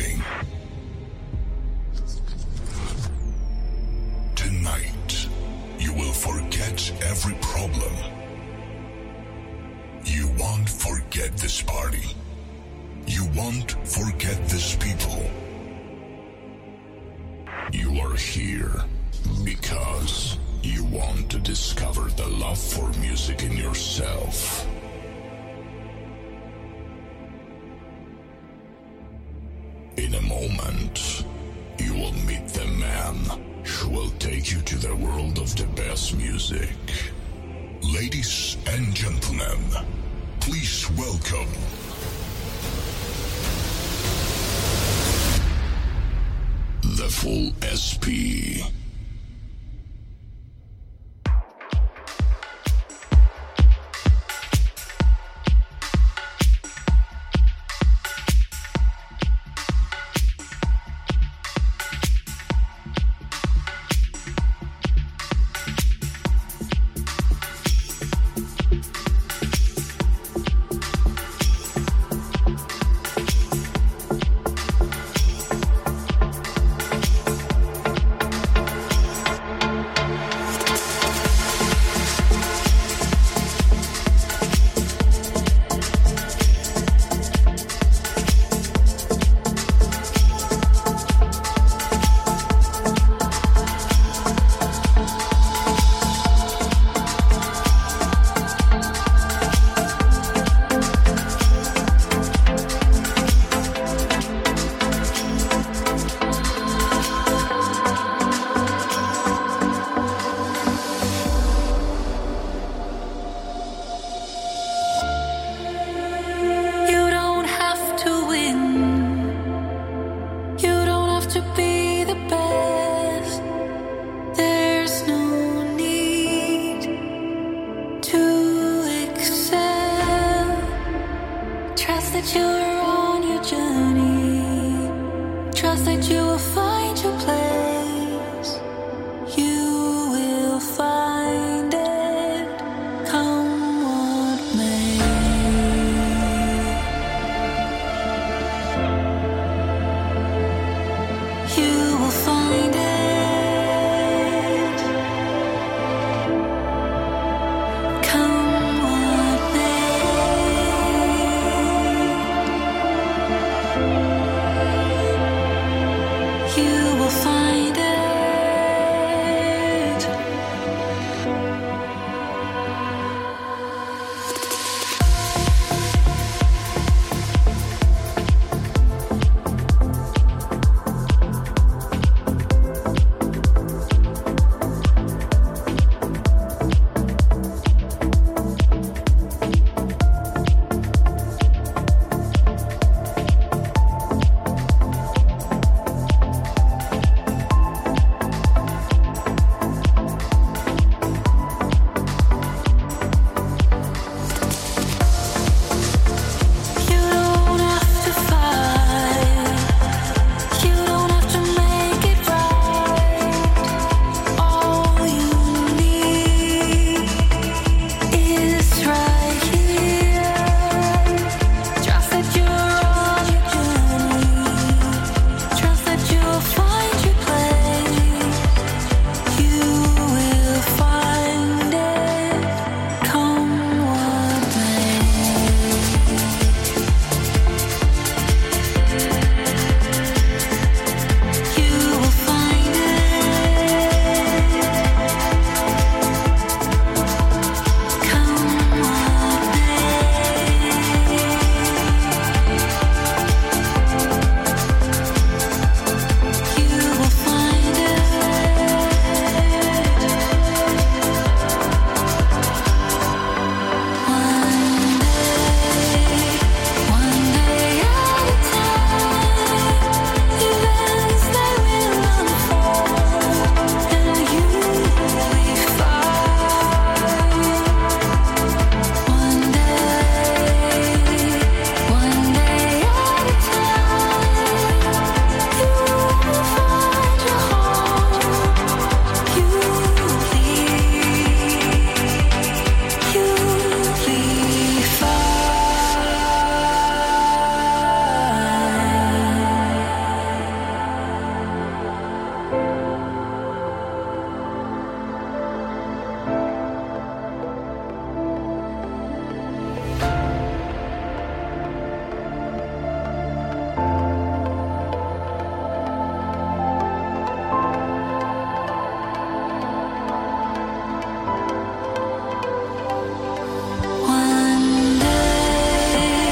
amazing. SP.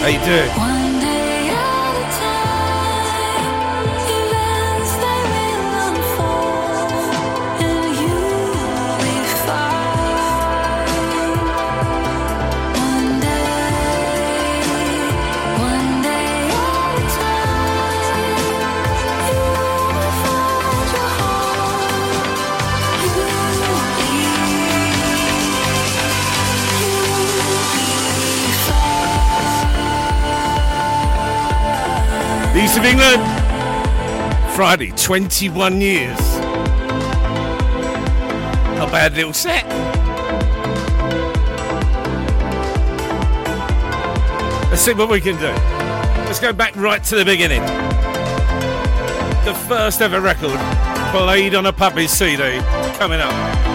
How you doing? Of England. Friday, 21 years. Not a bad little set. Let's see what we can do. Let's go back right to the beginning. The first ever record played on a puppy CD coming up.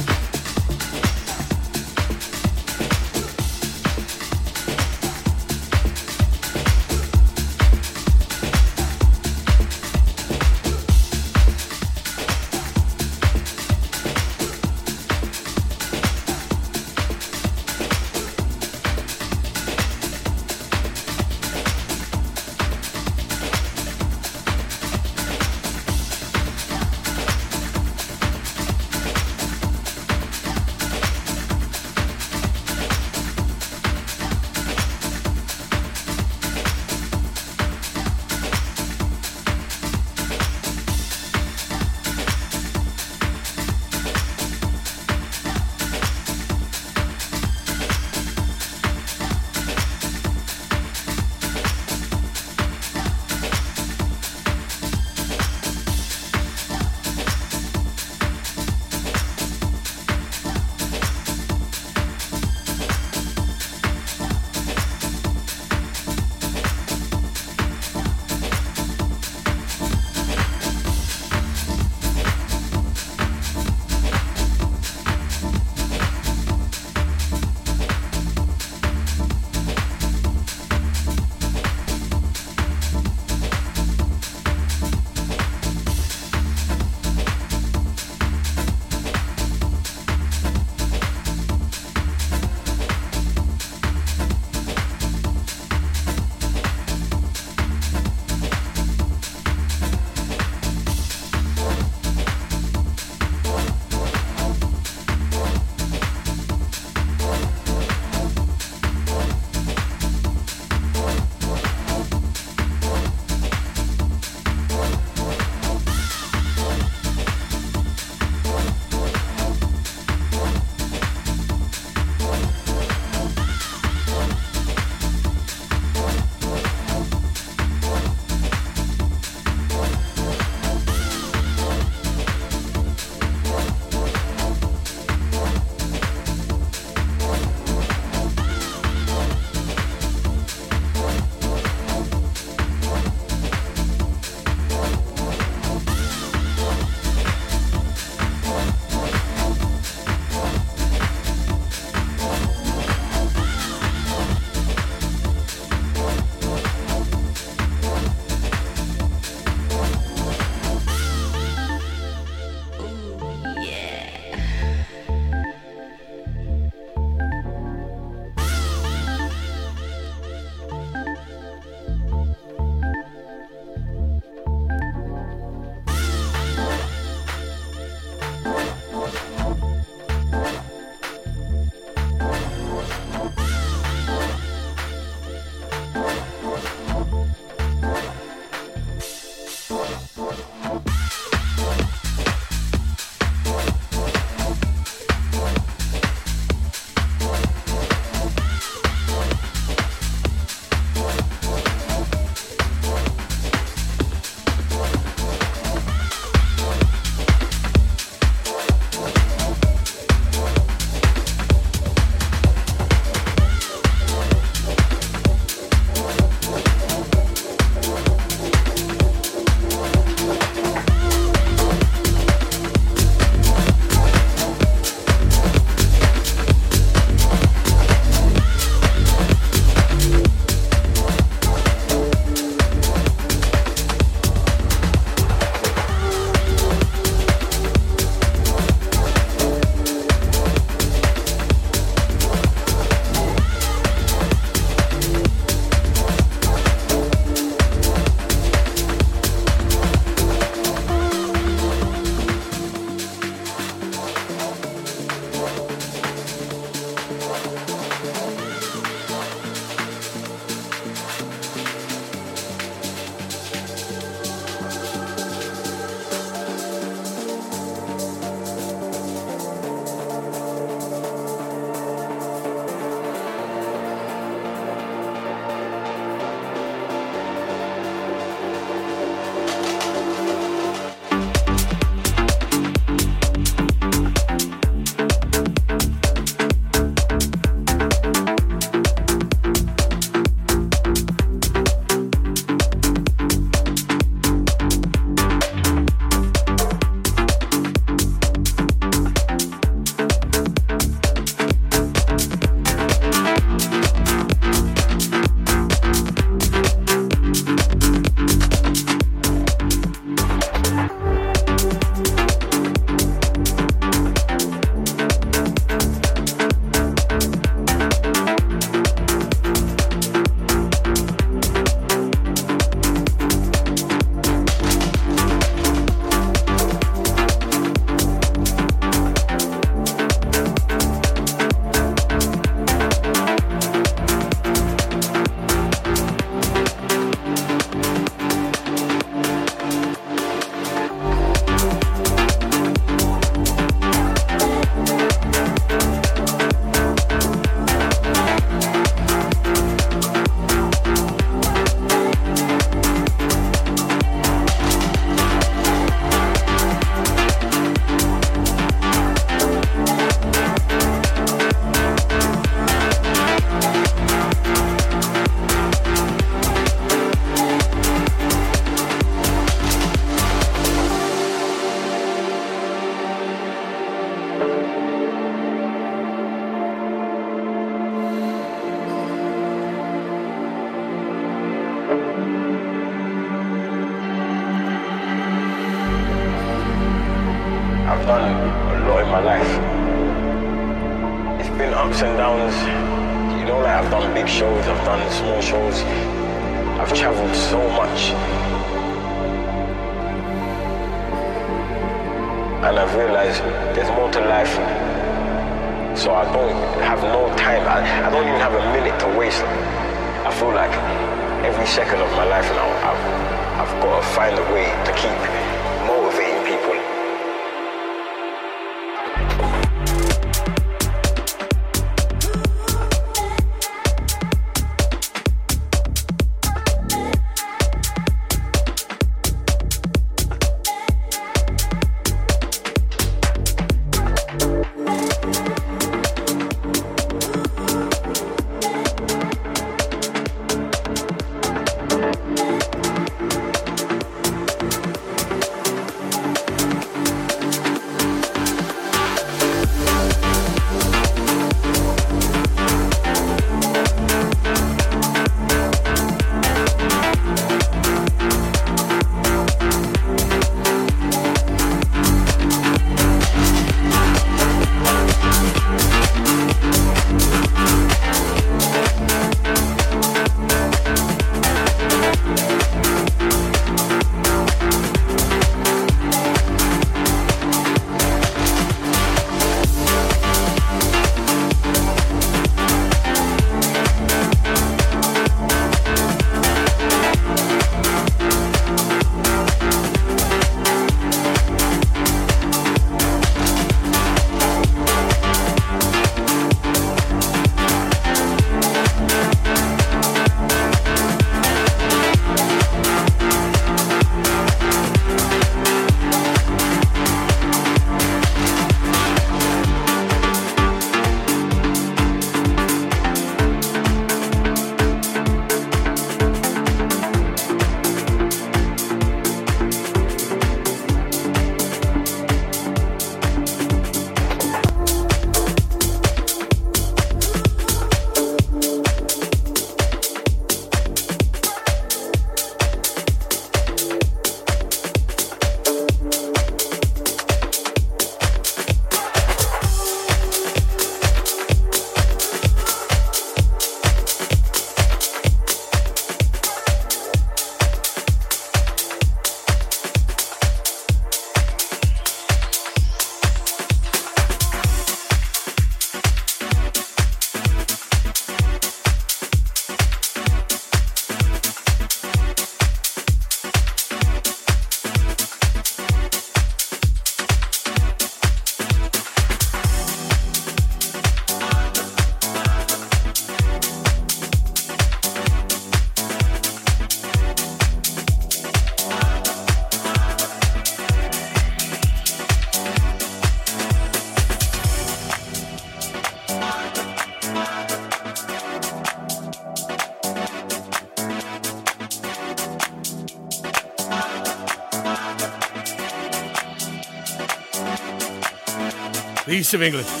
East of England.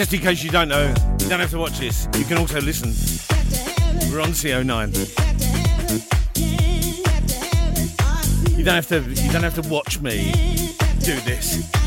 Just in case you don't know, you don't have to watch this. You can also listen. We're on CO9. You don't have to. You don't have to watch me do this.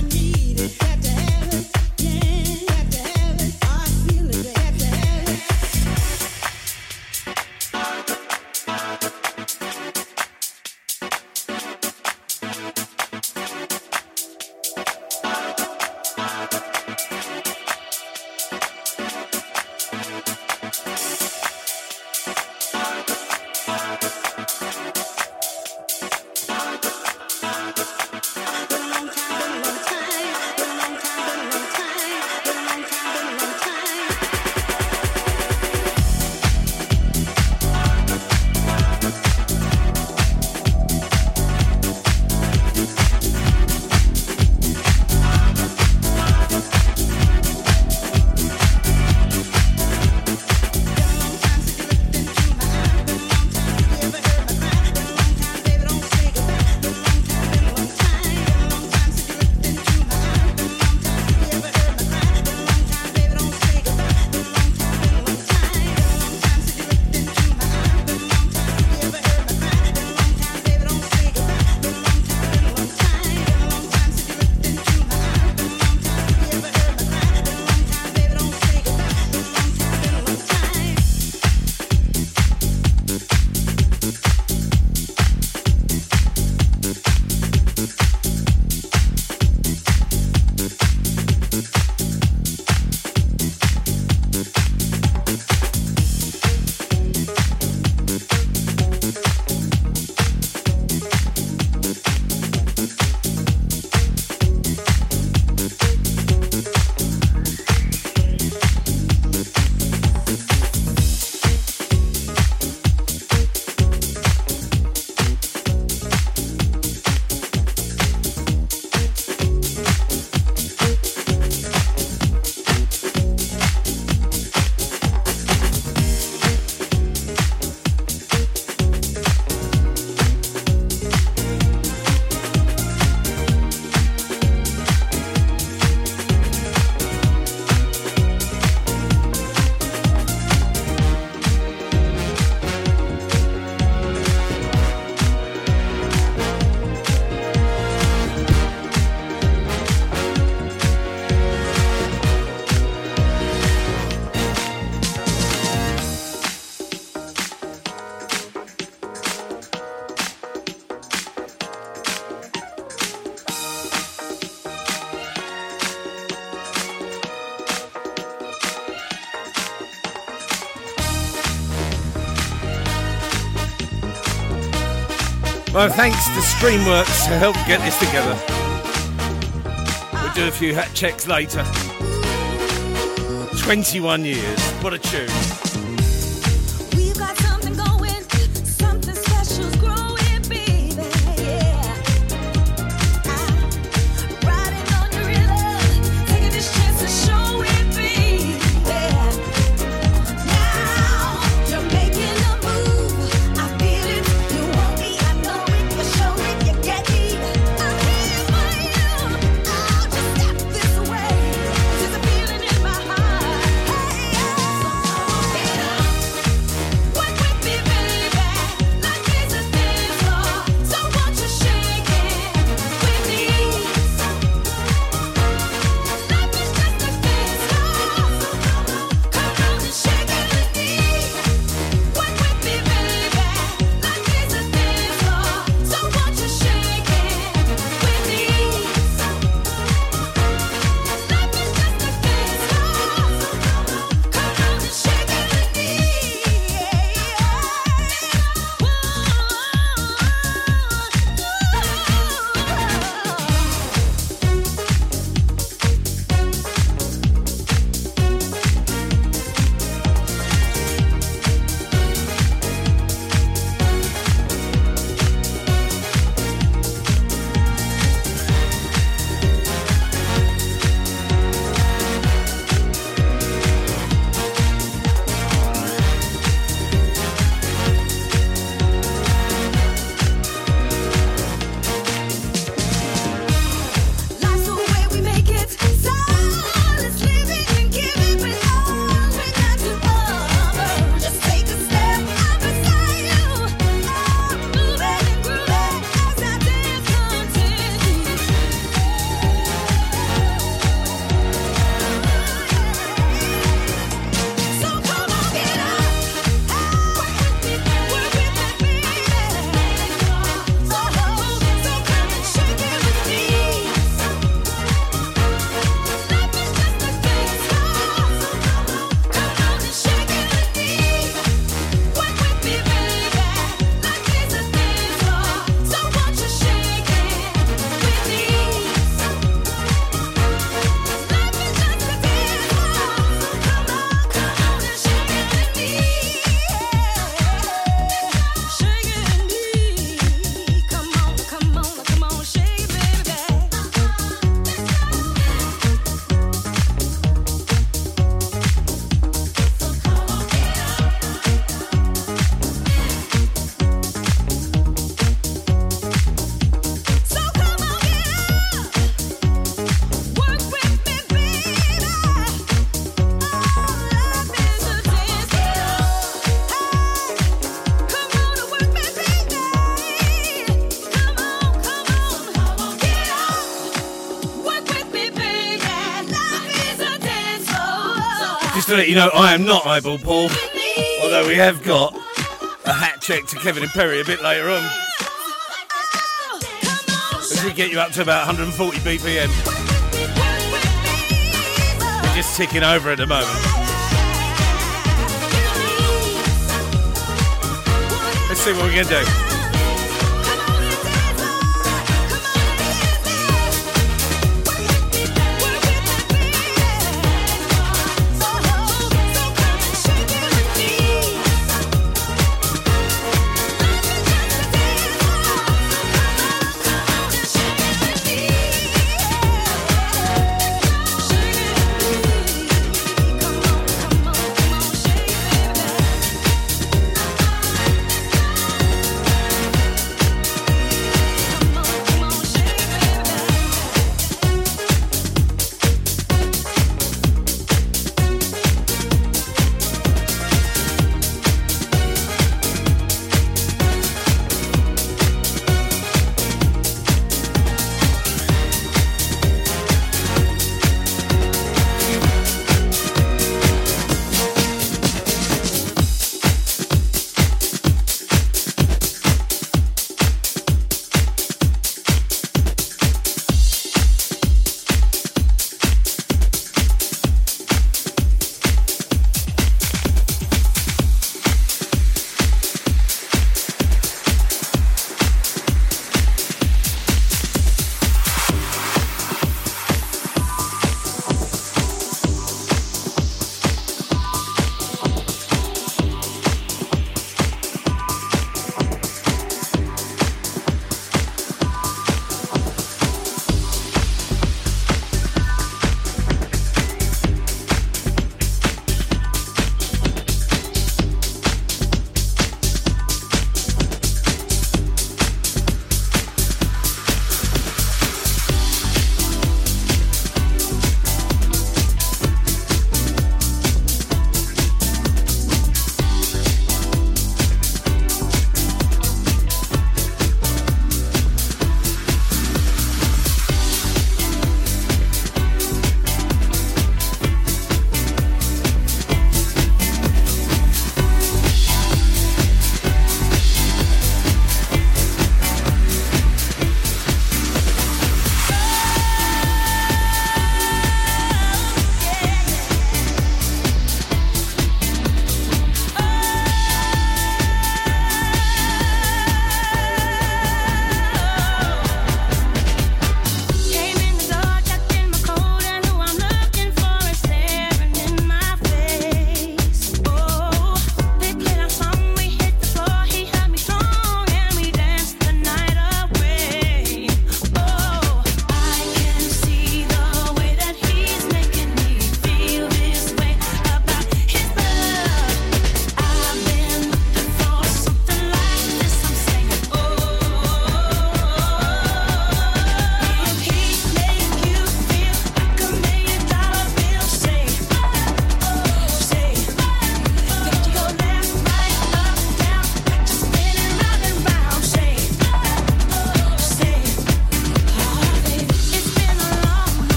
Well, thanks to Streamworks to help get this together. We'll do a few hat checks later. 21 years. What a tune. To let you know I am not Eyeball Paul, although we have got a hat check to Kevin and Perry a bit later on. As we get you up to about 140 BPM. We're just ticking over at the moment. Let's see what we can do.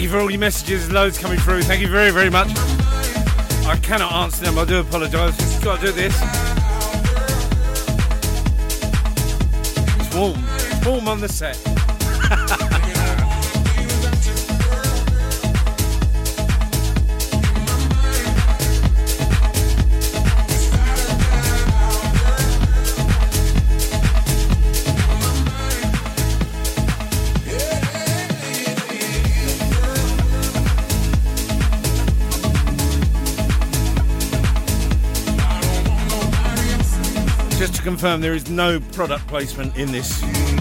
Thank you for all your messages, loads coming through. Thank you very, very much. I cannot answer them, I do apologise. Just gotta do this. It's warm, it's warm on the set. confirm there is no product placement in this.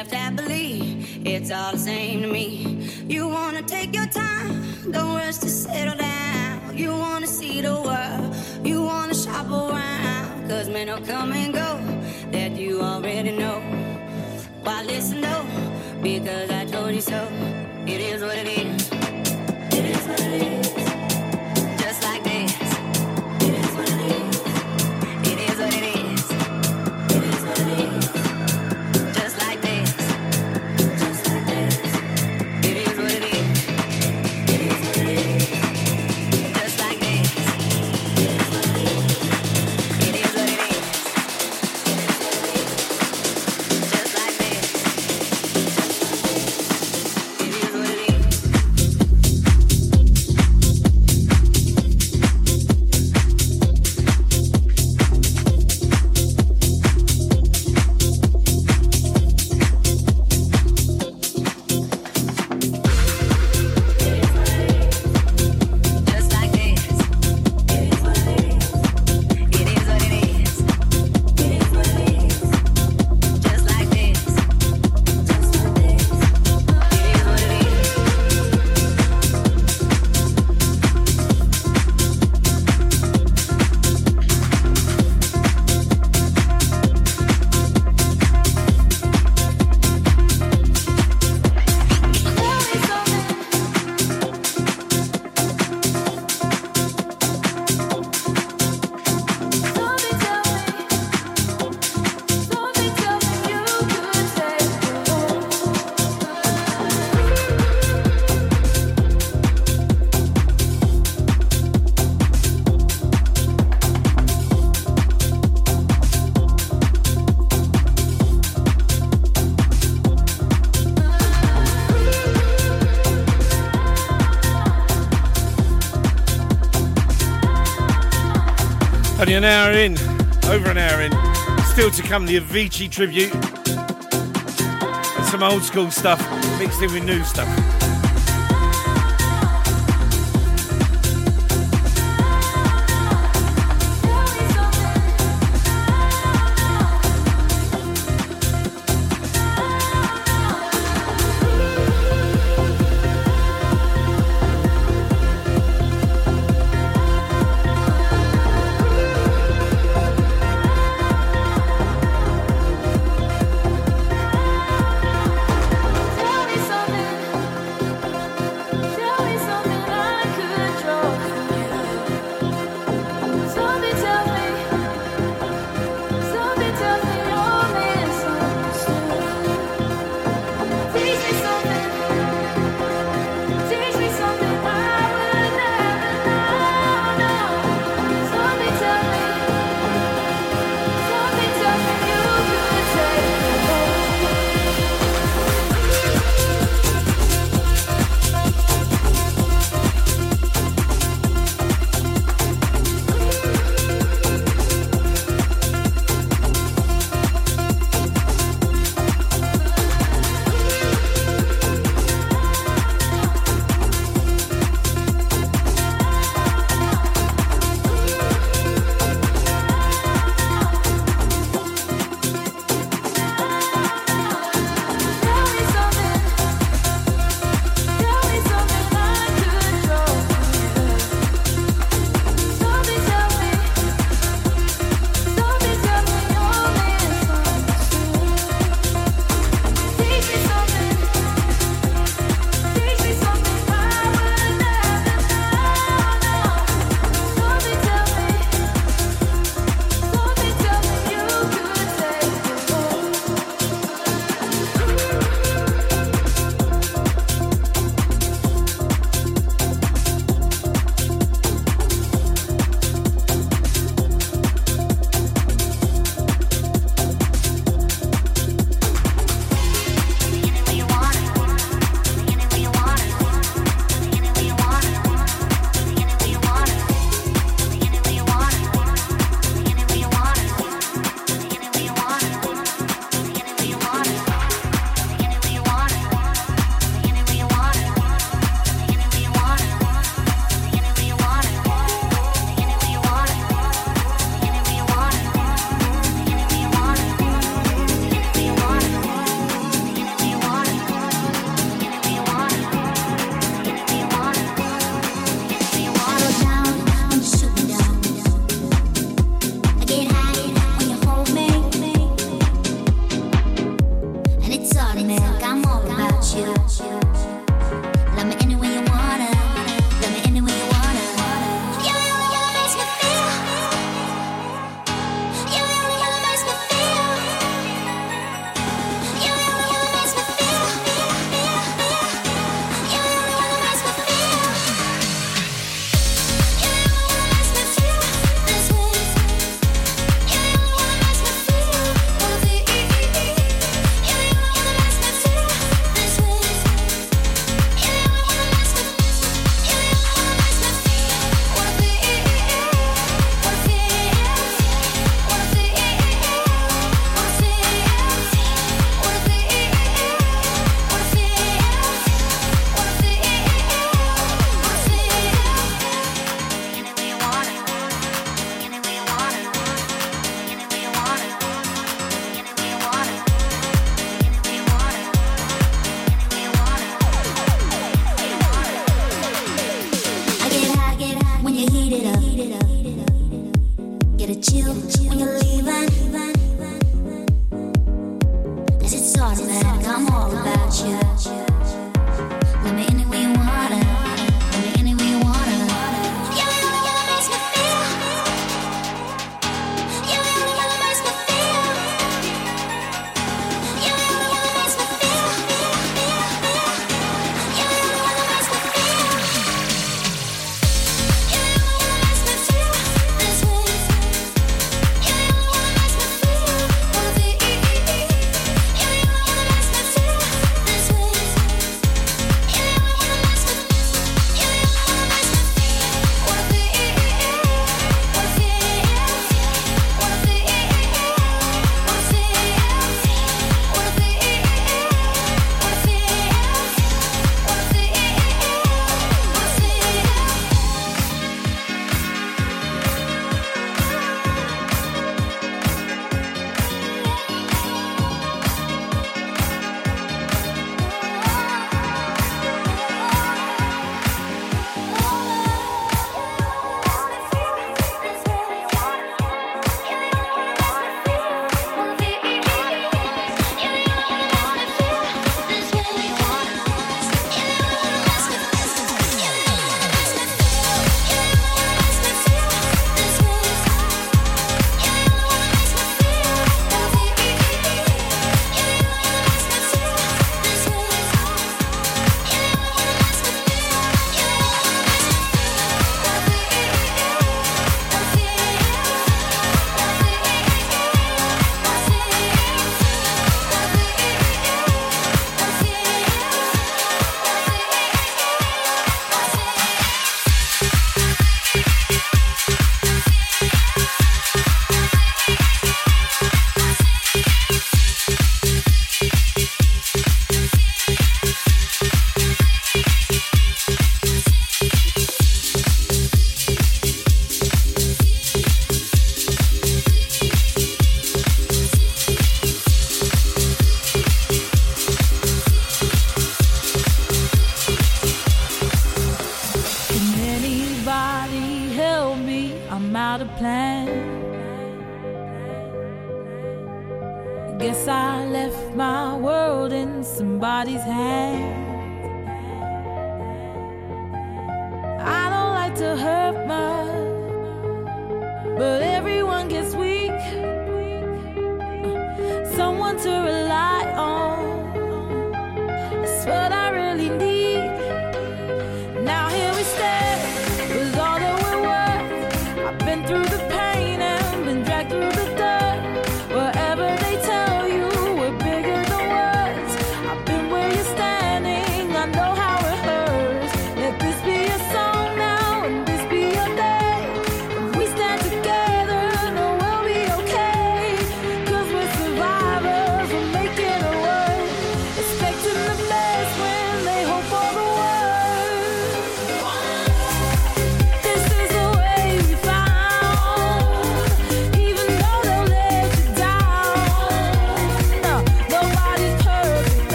left happily. It's all the same to me. An hour in, over an hour in. Still to come the Avicii tribute and some old school stuff mixed in with new stuff.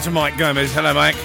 To Mike Gomez. Hello, Mike.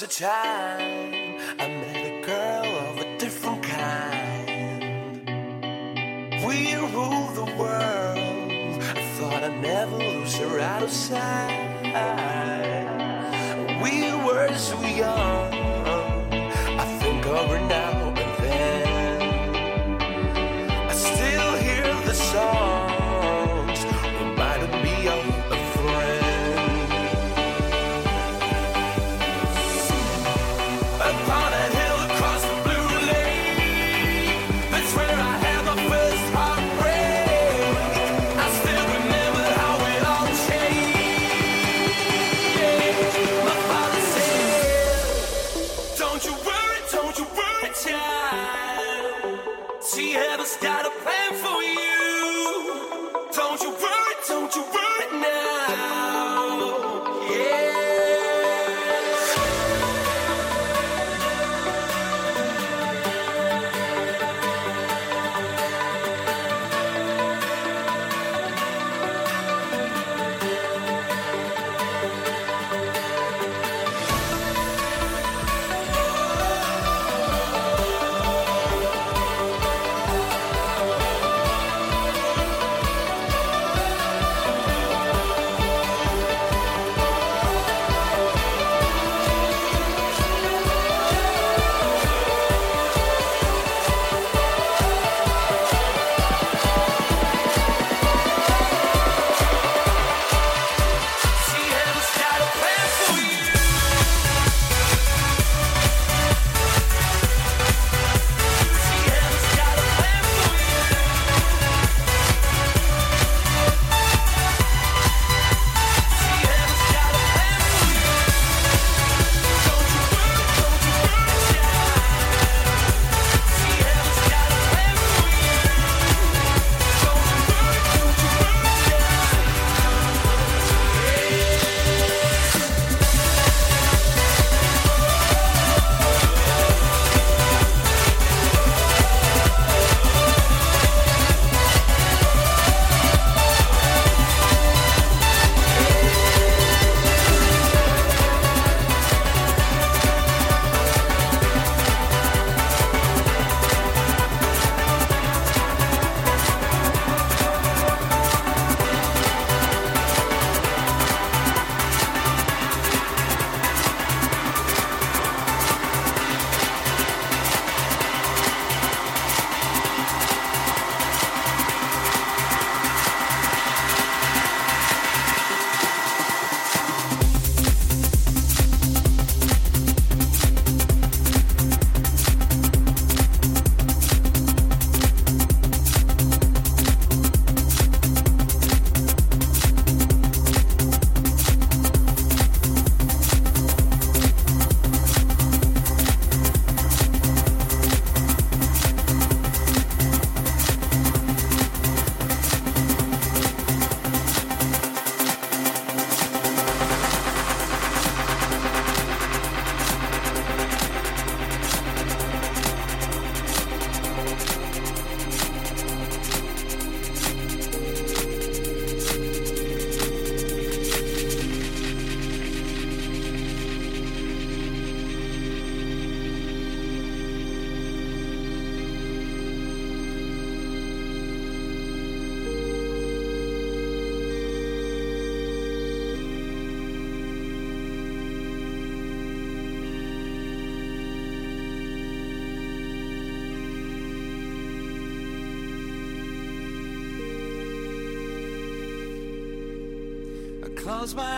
the time.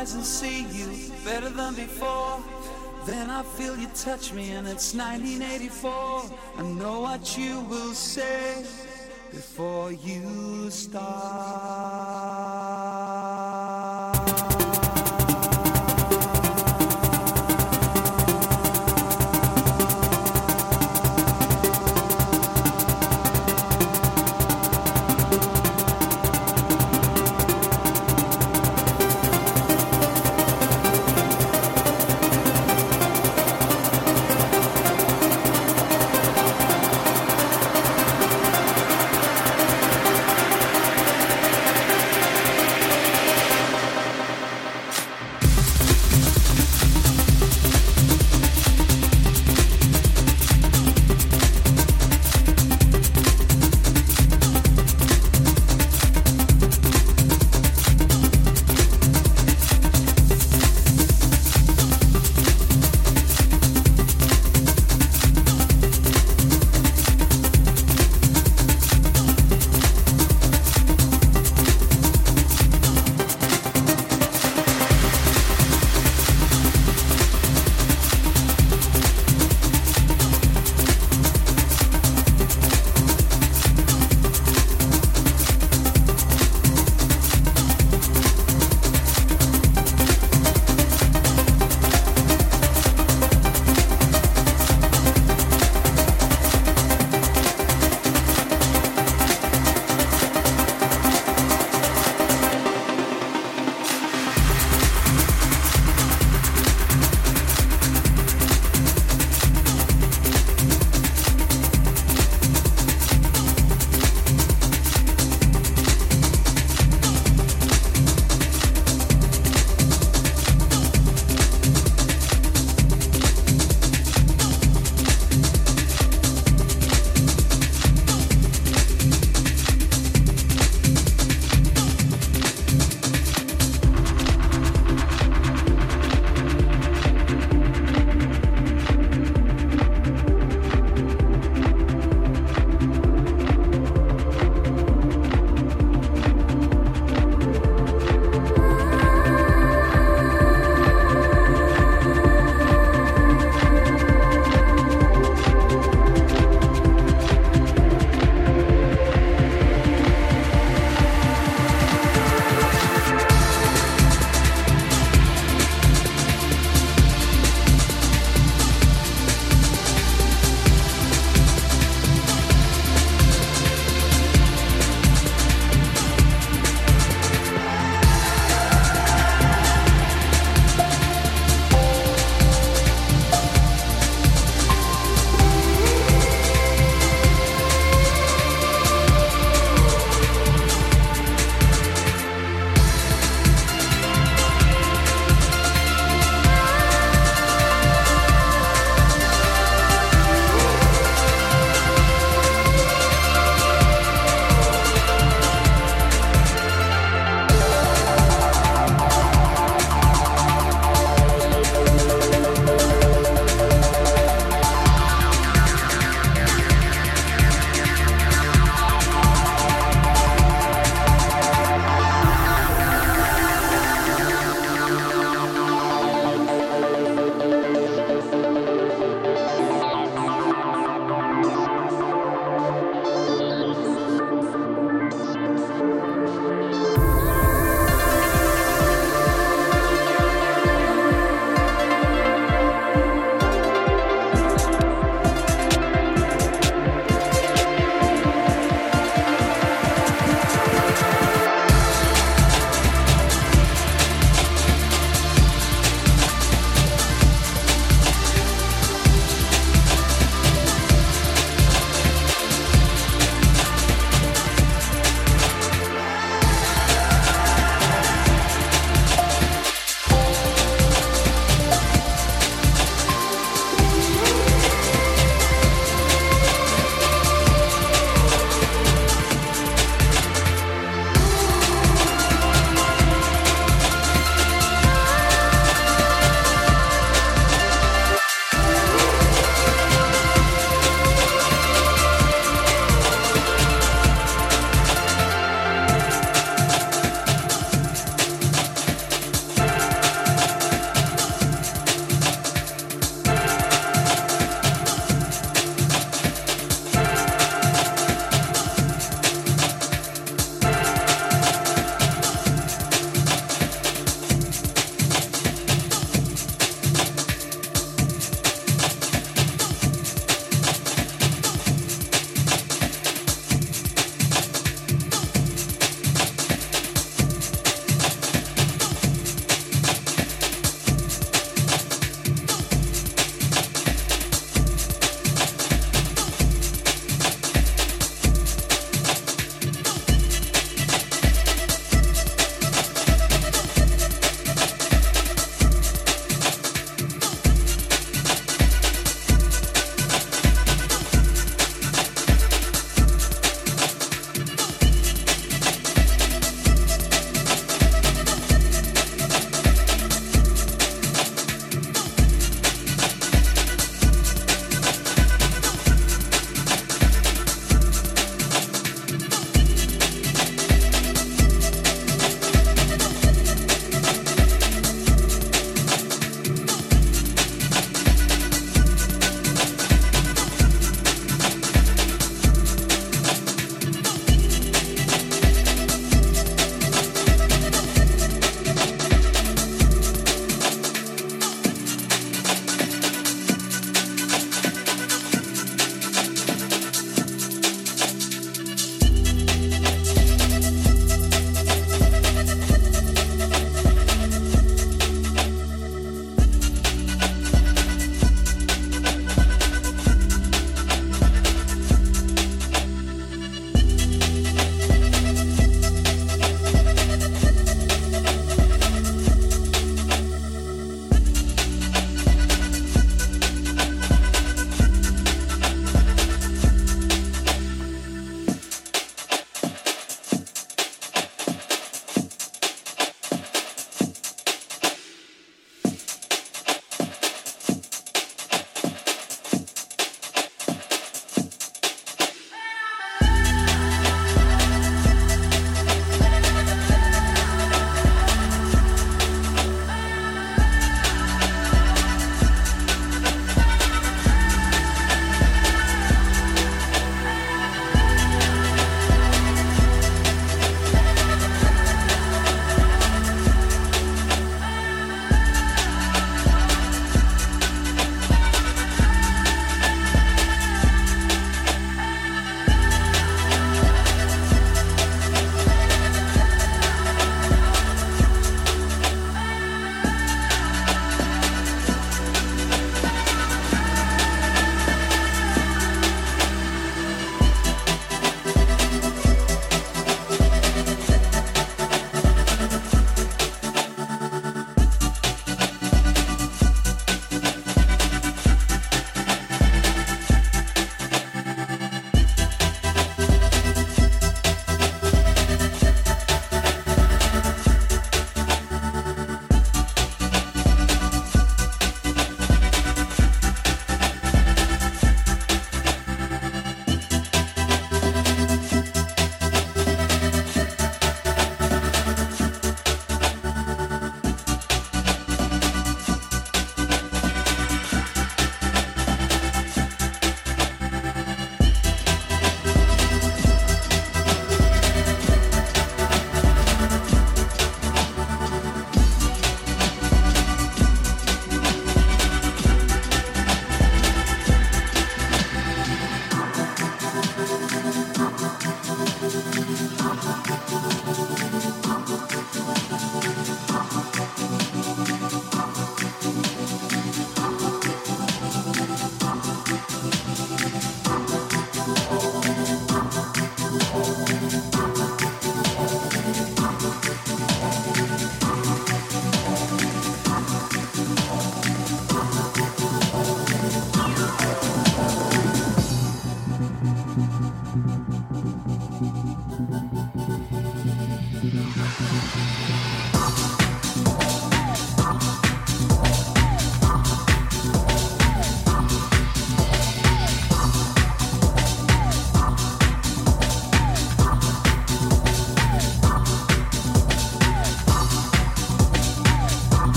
eyes and see you better than before. Then I feel you touch me and it's 1984. I know what you will say before you start.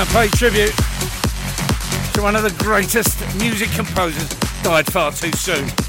now pay tribute to one of the greatest music composers, died far too soon.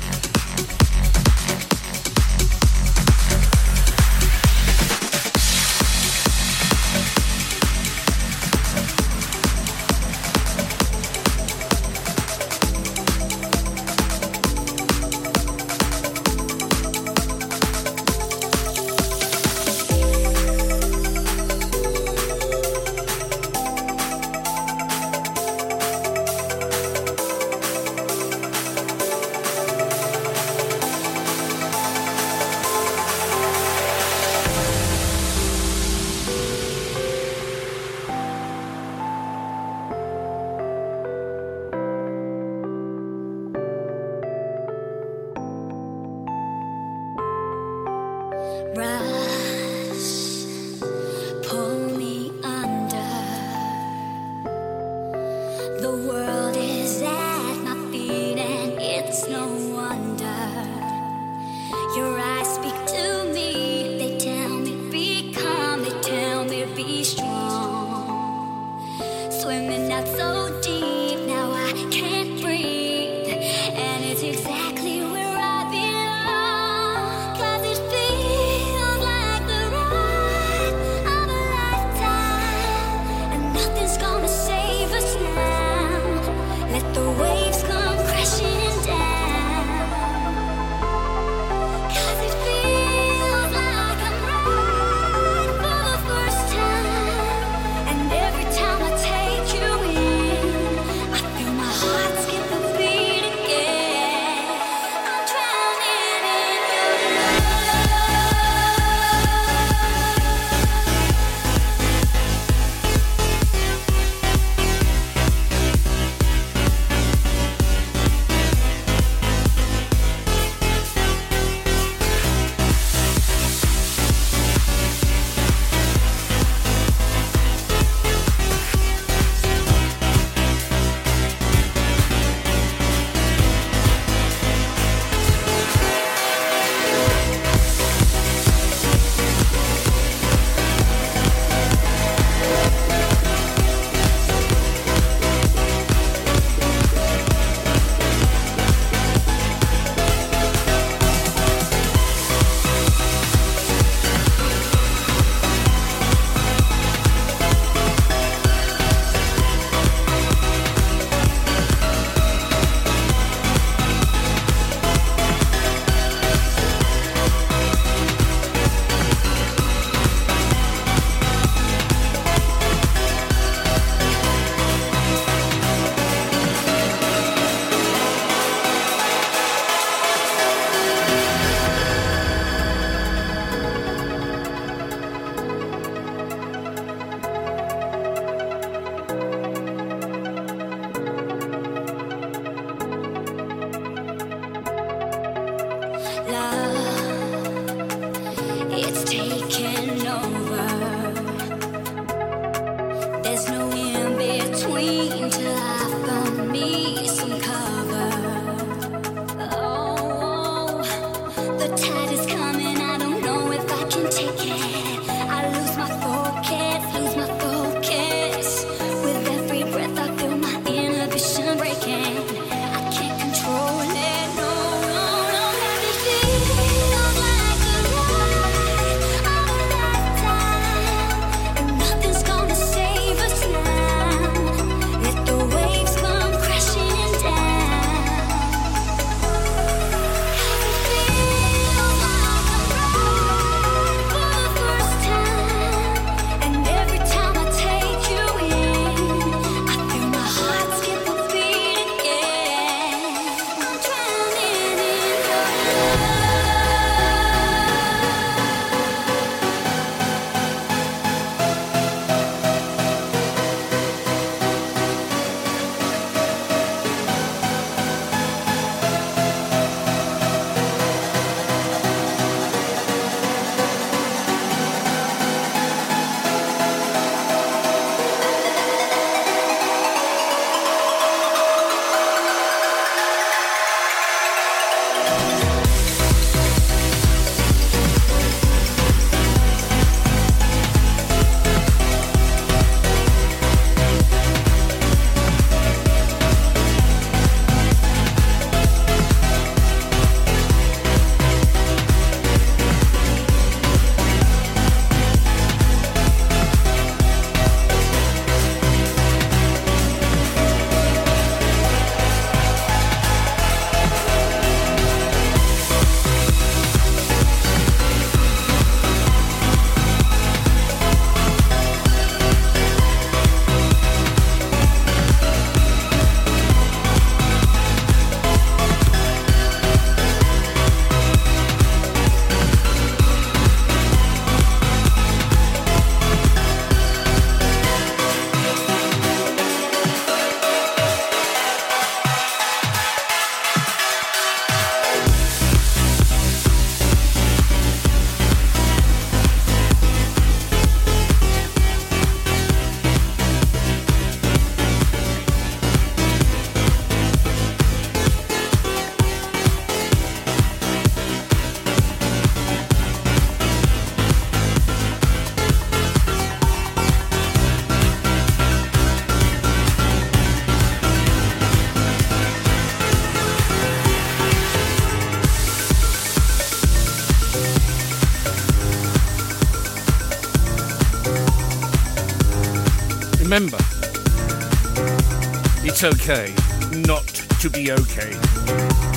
Okay not to be okay.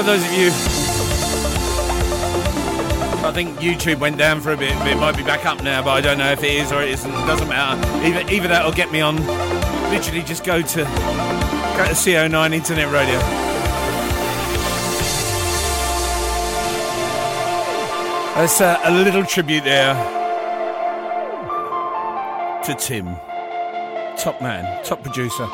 For those of you, I think YouTube went down for a bit. It might be back up now, but I don't know if it is or it isn't. Doesn't matter. Either either that will get me on. Literally, just go to go to CO9 Internet Radio. That's uh, a little tribute there to Tim, top man, top producer.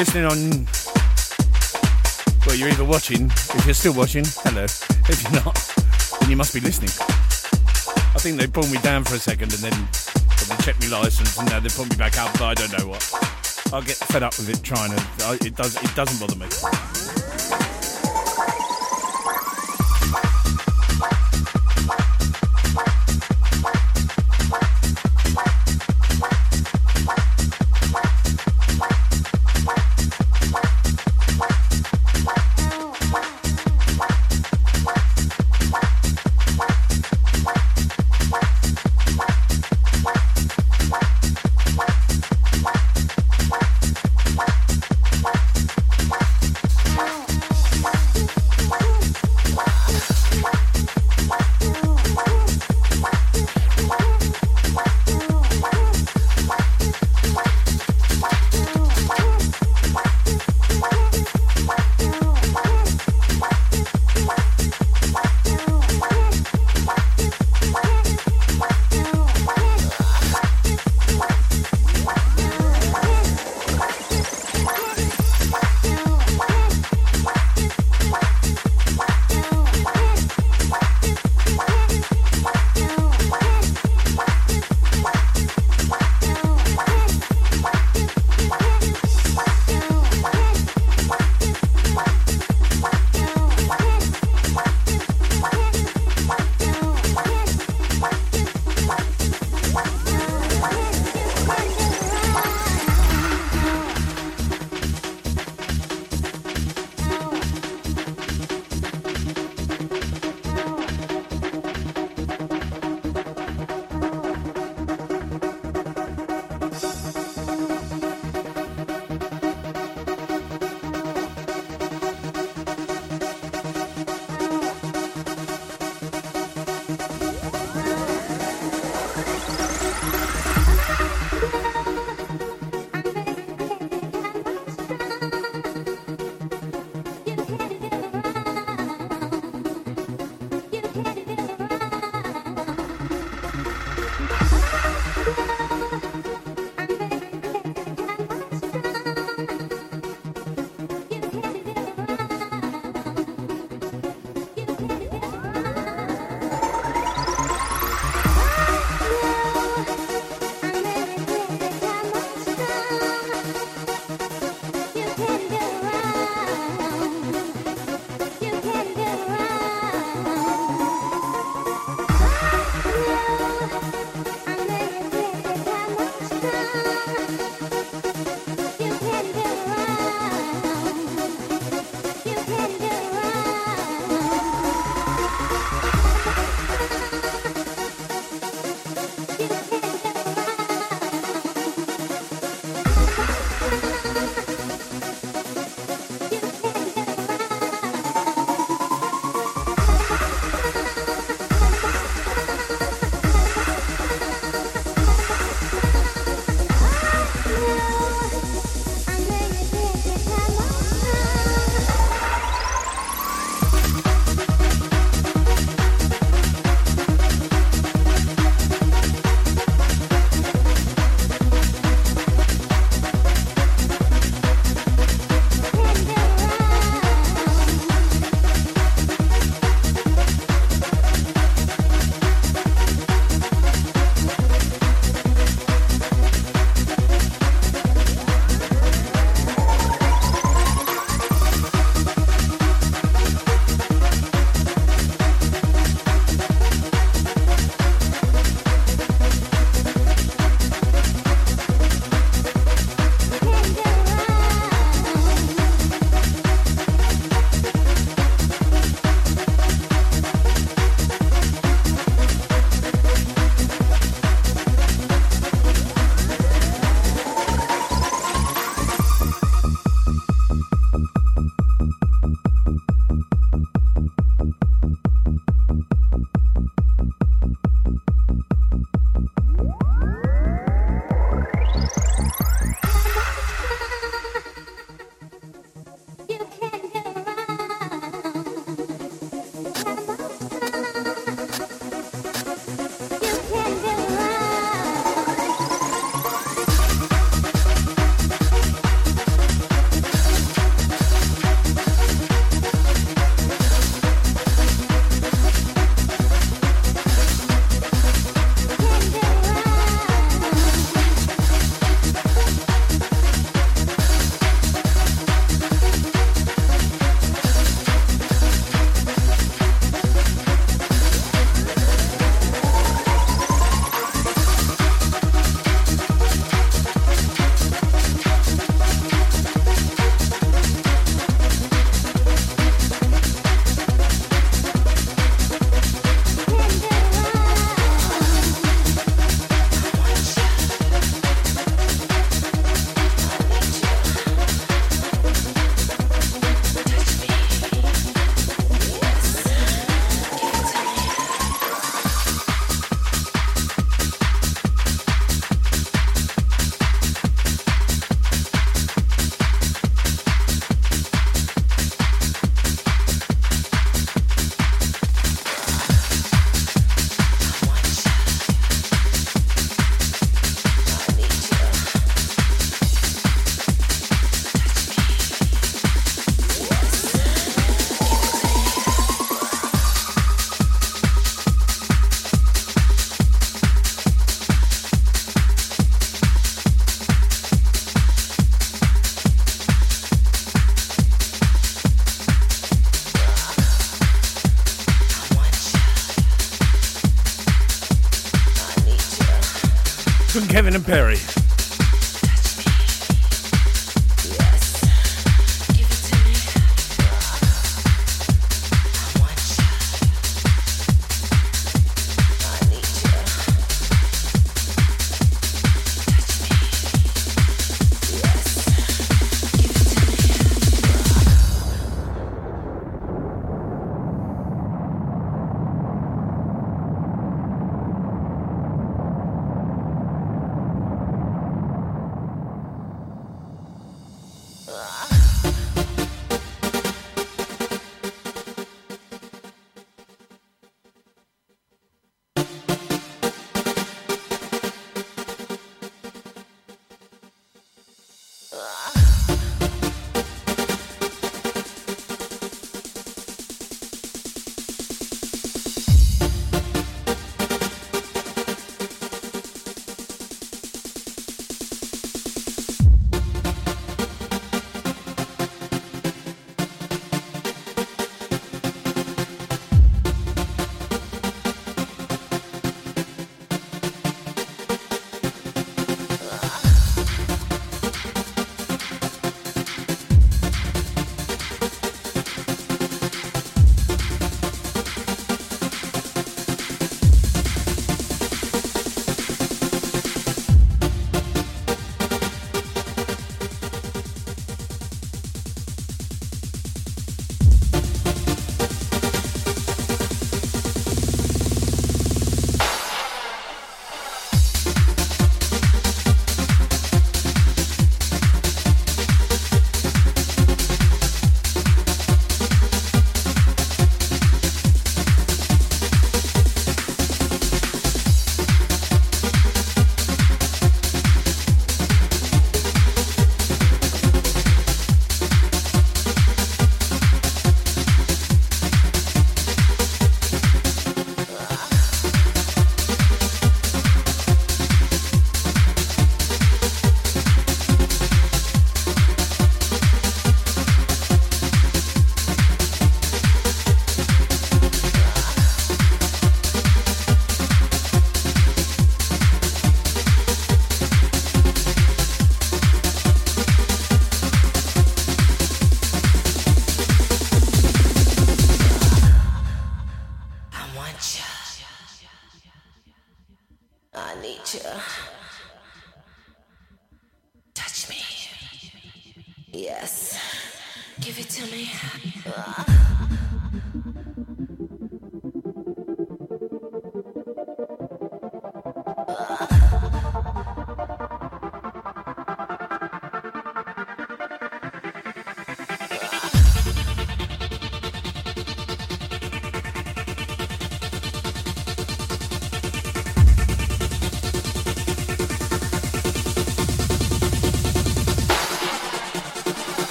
Listening on. Well, you're either watching. If you're still watching, hello. If you're not, then you must be listening. I think they pulled me down for a second and then they checked my license and now they put me back up. But I don't know what. I'll get fed up with it trying to. I- It does. It doesn't bother me.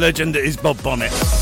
Legend that is Bob Bonnet.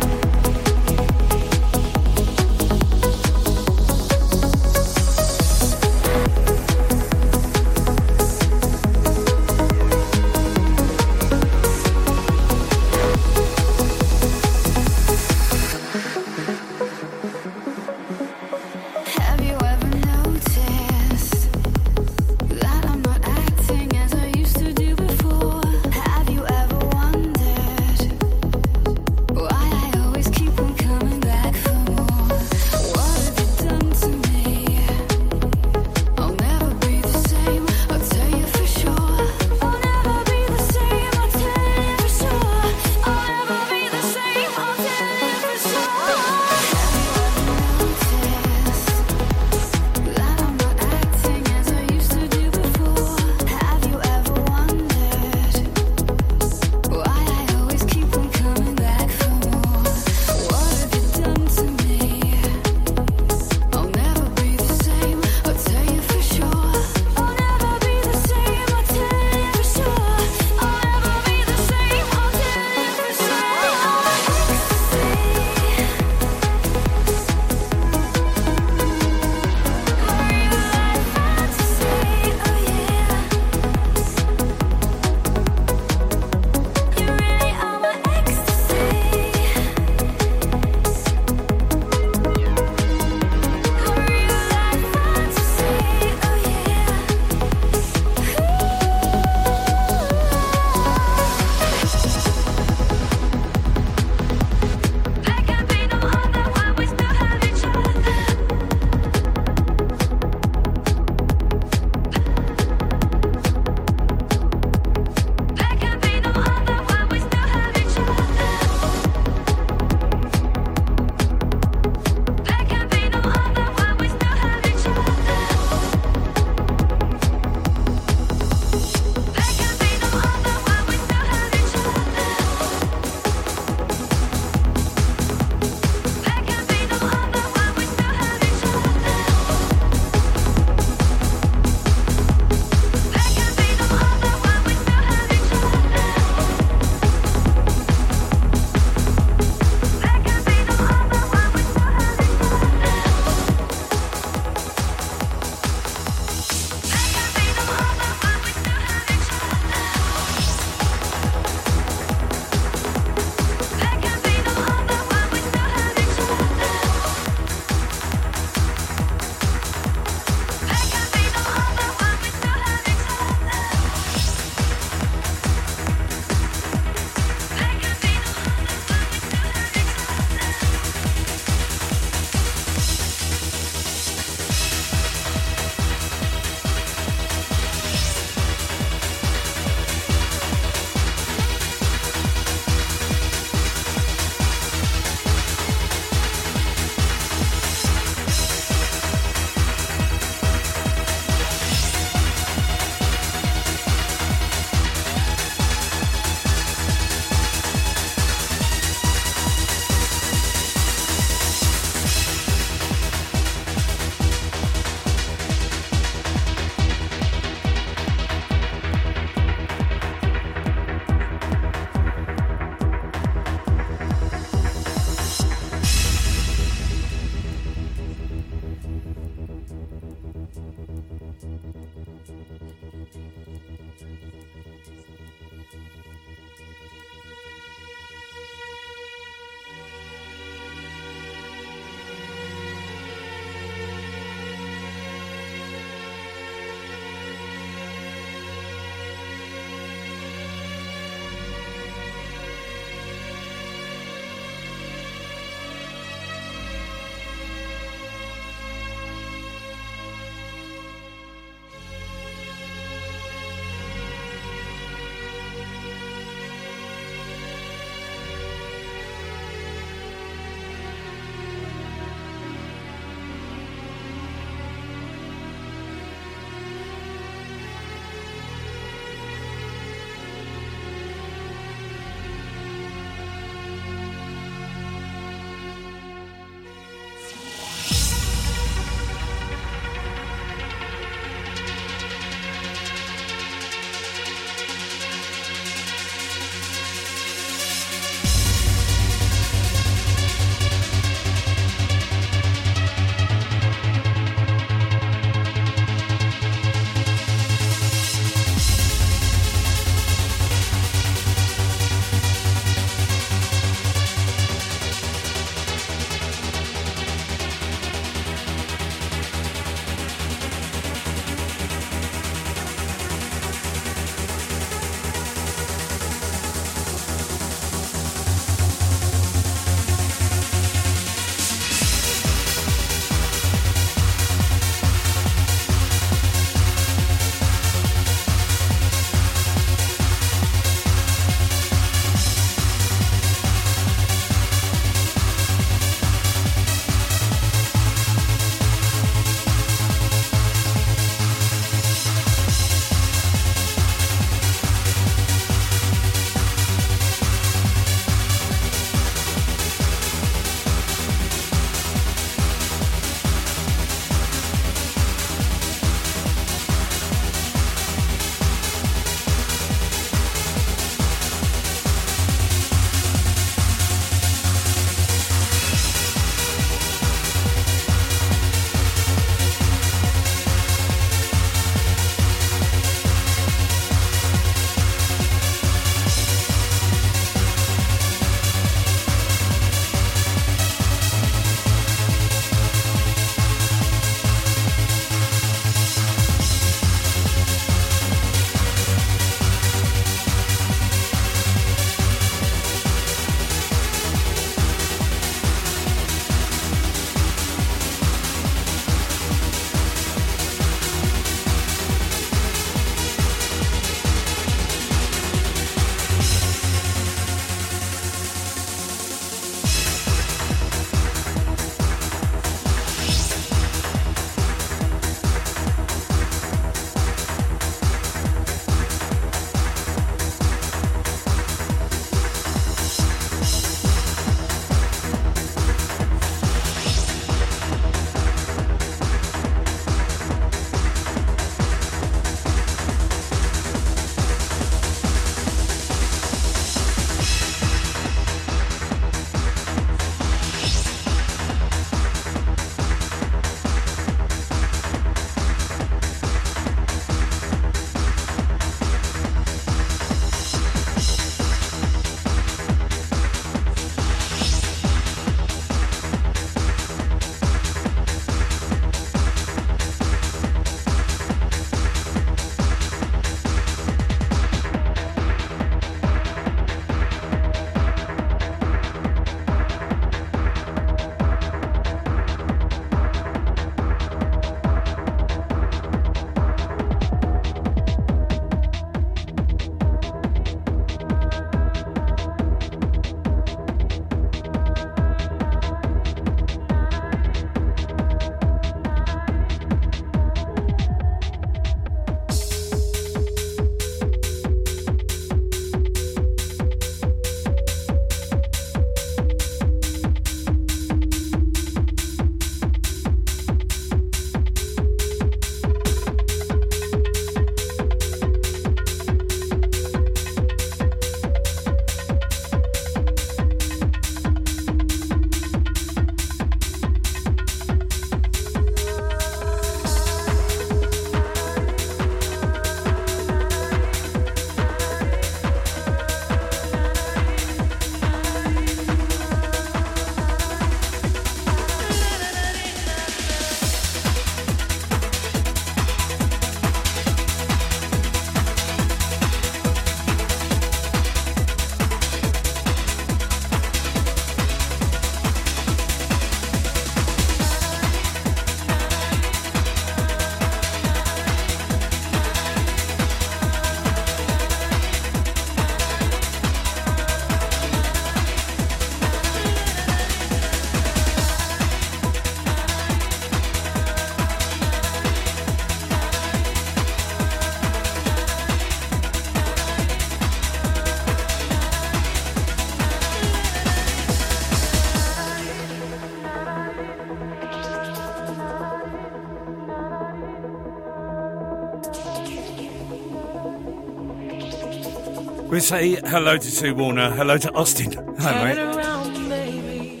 We say hello to Sue Warner, hello to Austin. Hi, mate. around, baby.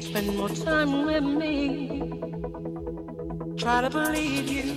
Spend more time with me. Try to believe you.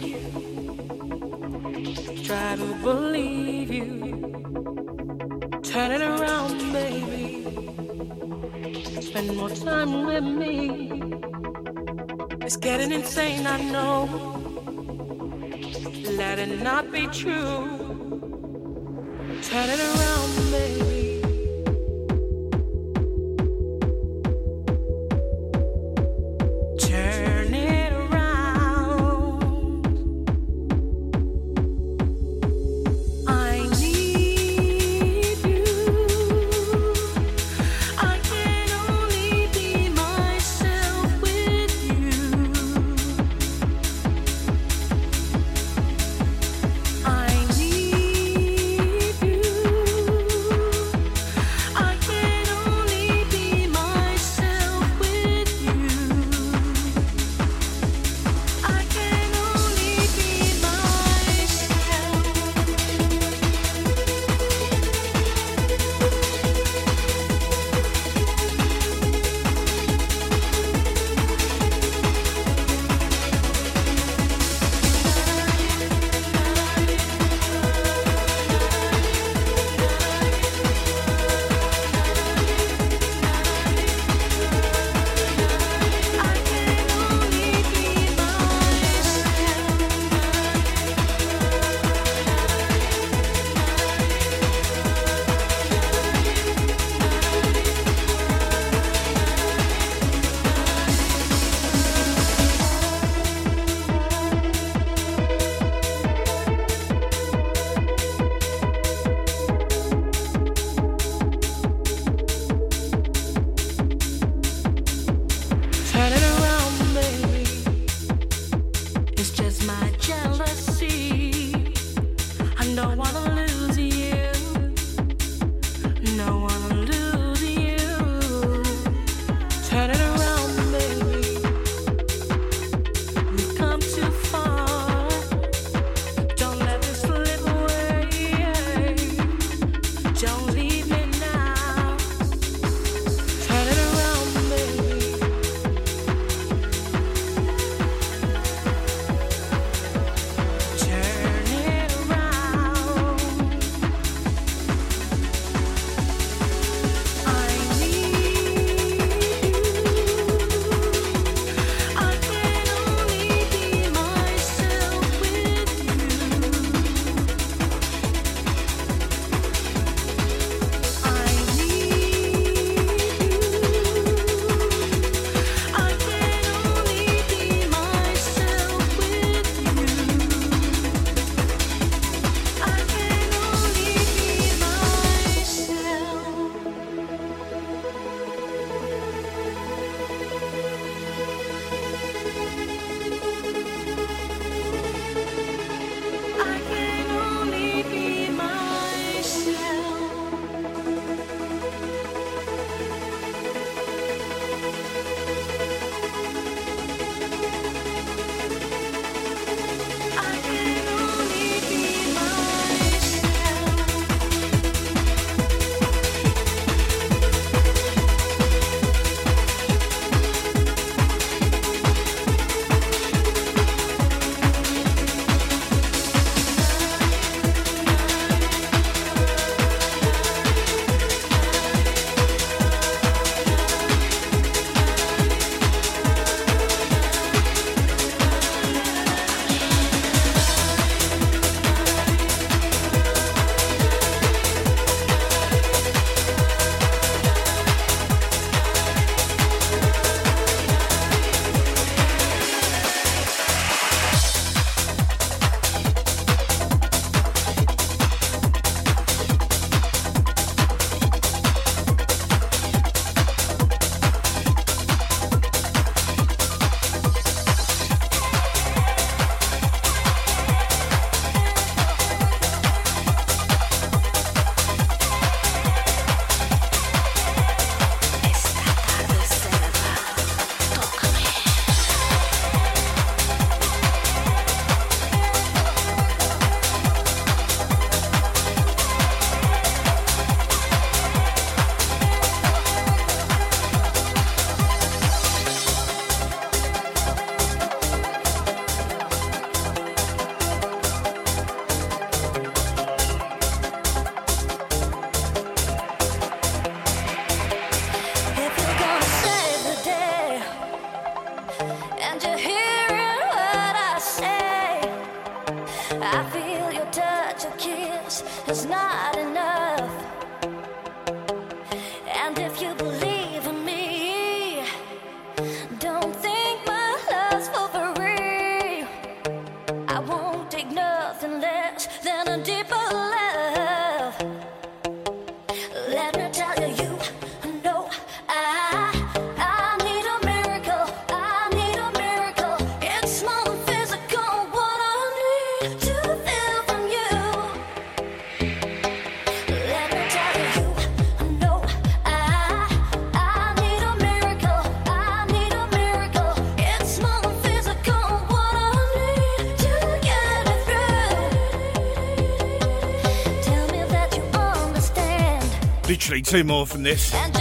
two more from this. and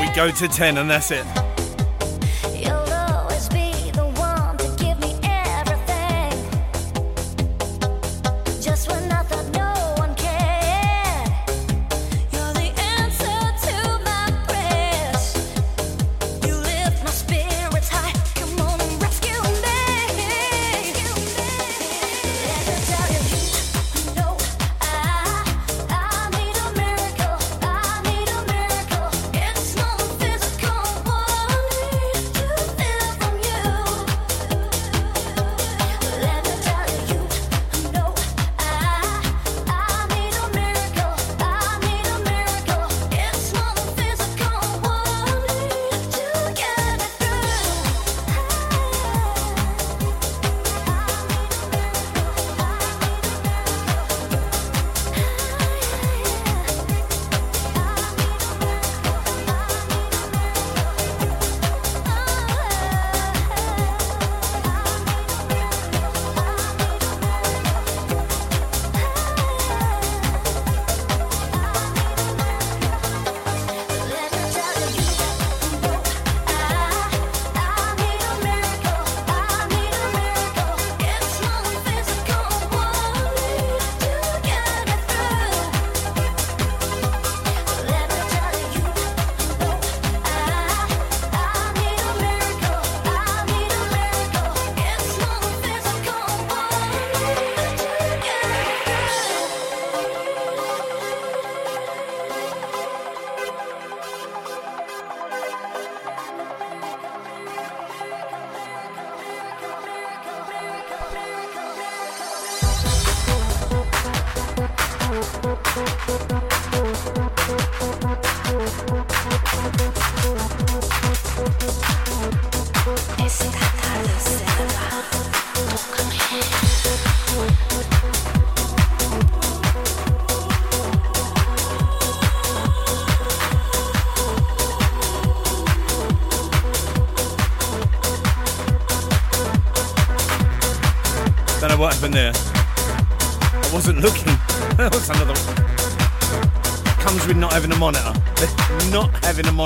We go to 10 and that's it.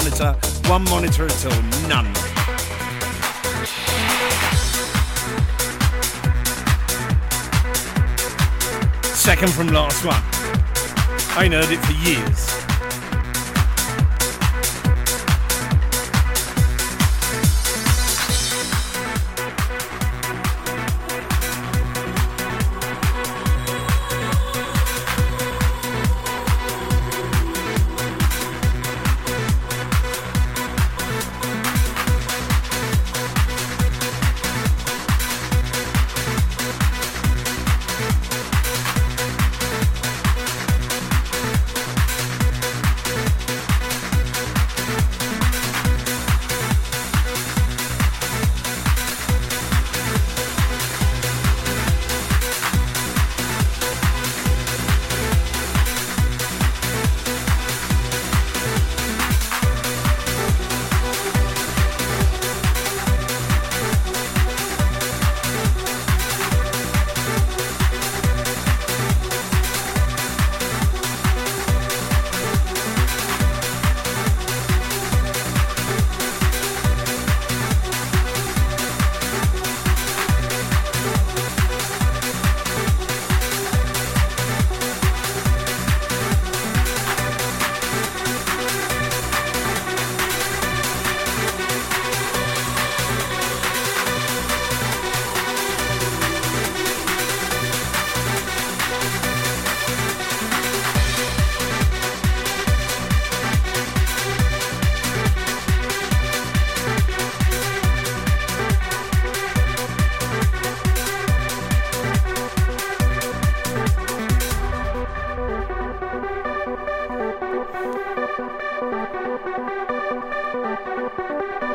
monitor, one monitor until none. Second from last one. I nerd it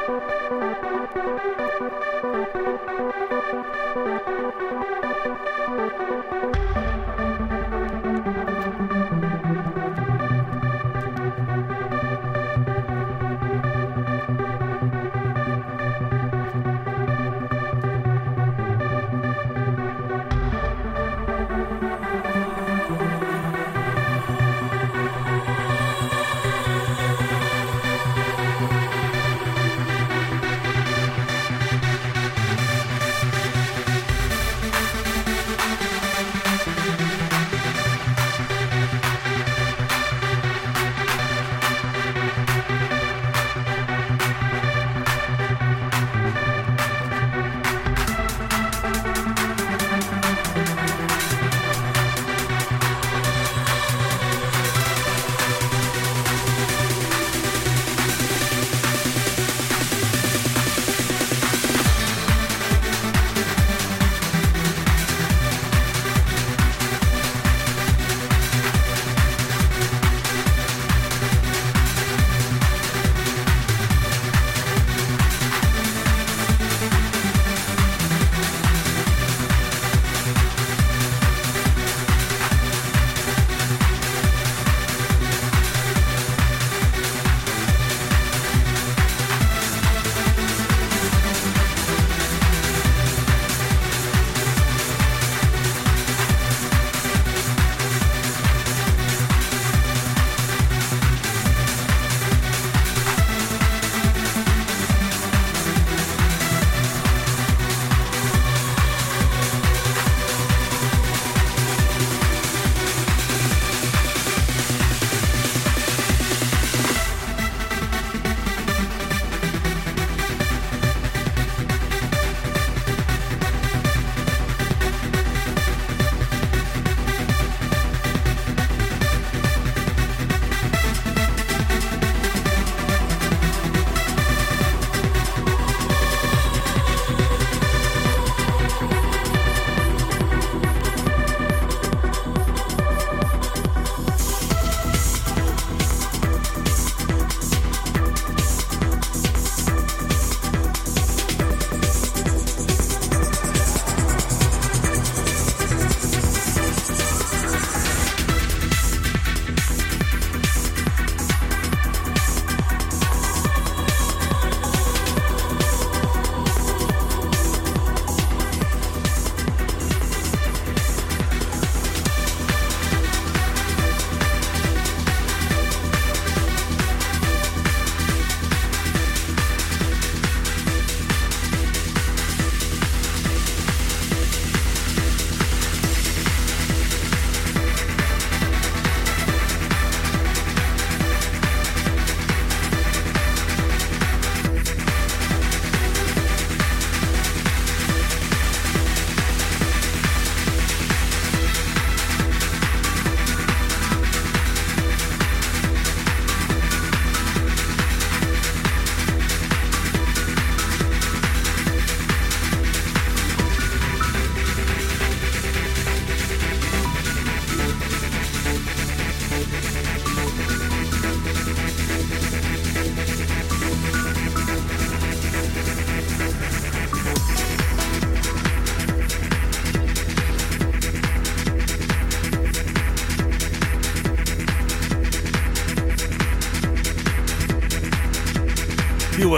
Thank you.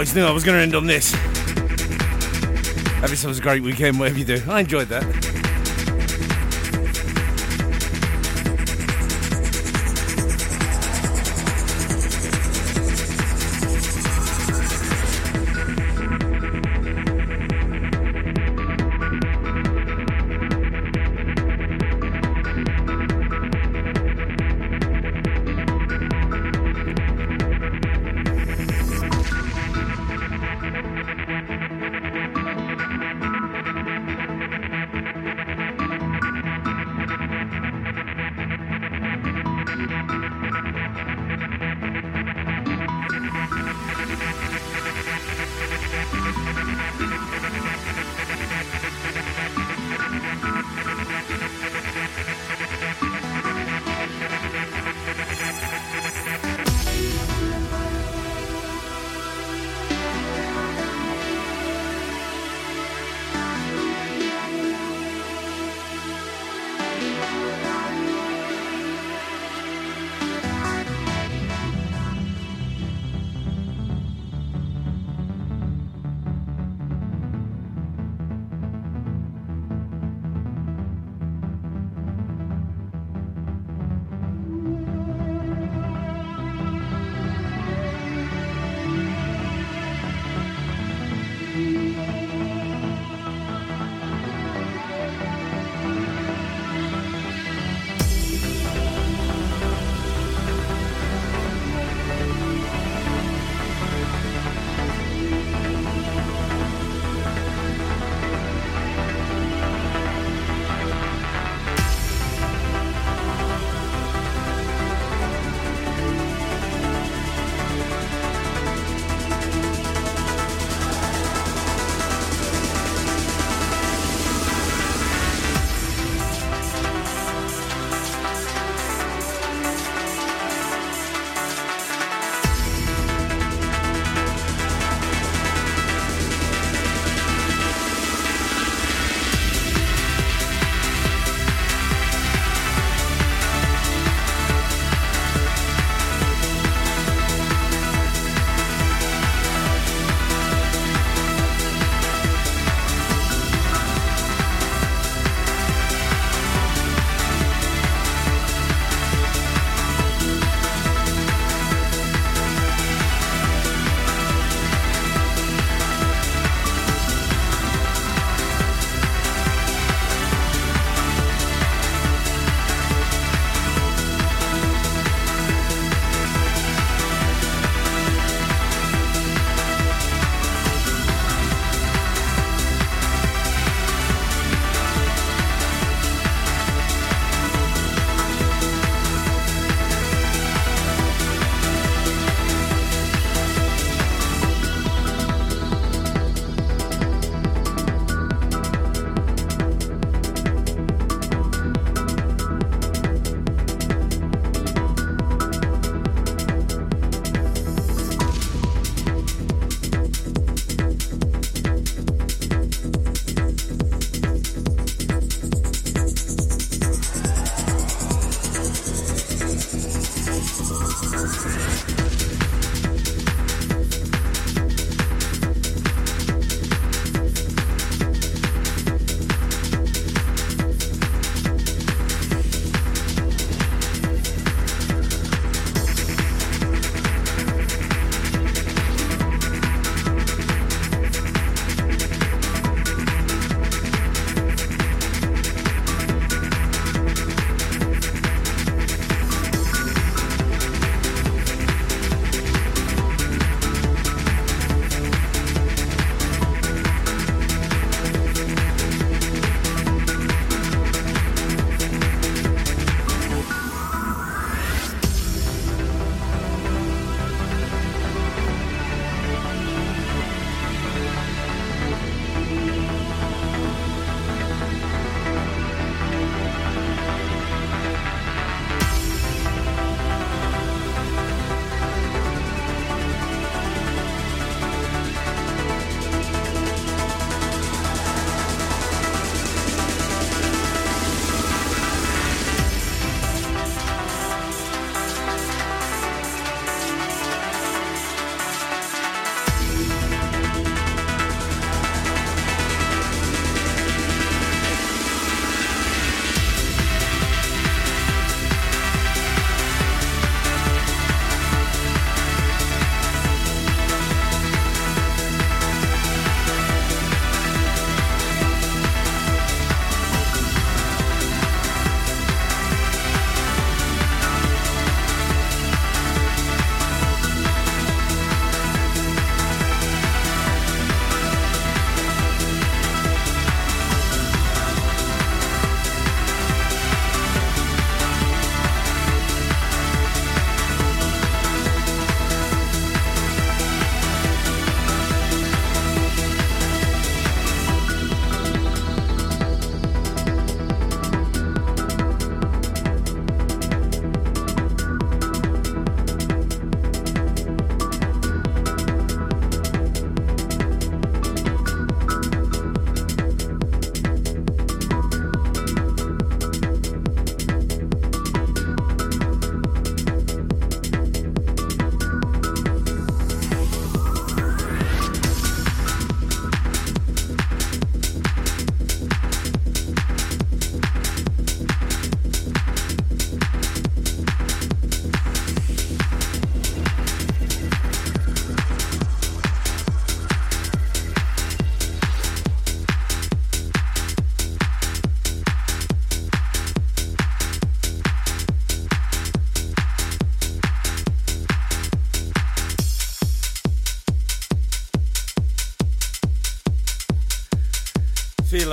Always knew I was going to end on this. Have yourselves a great weekend, whatever you do. I enjoyed that.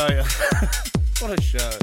Later. what a show.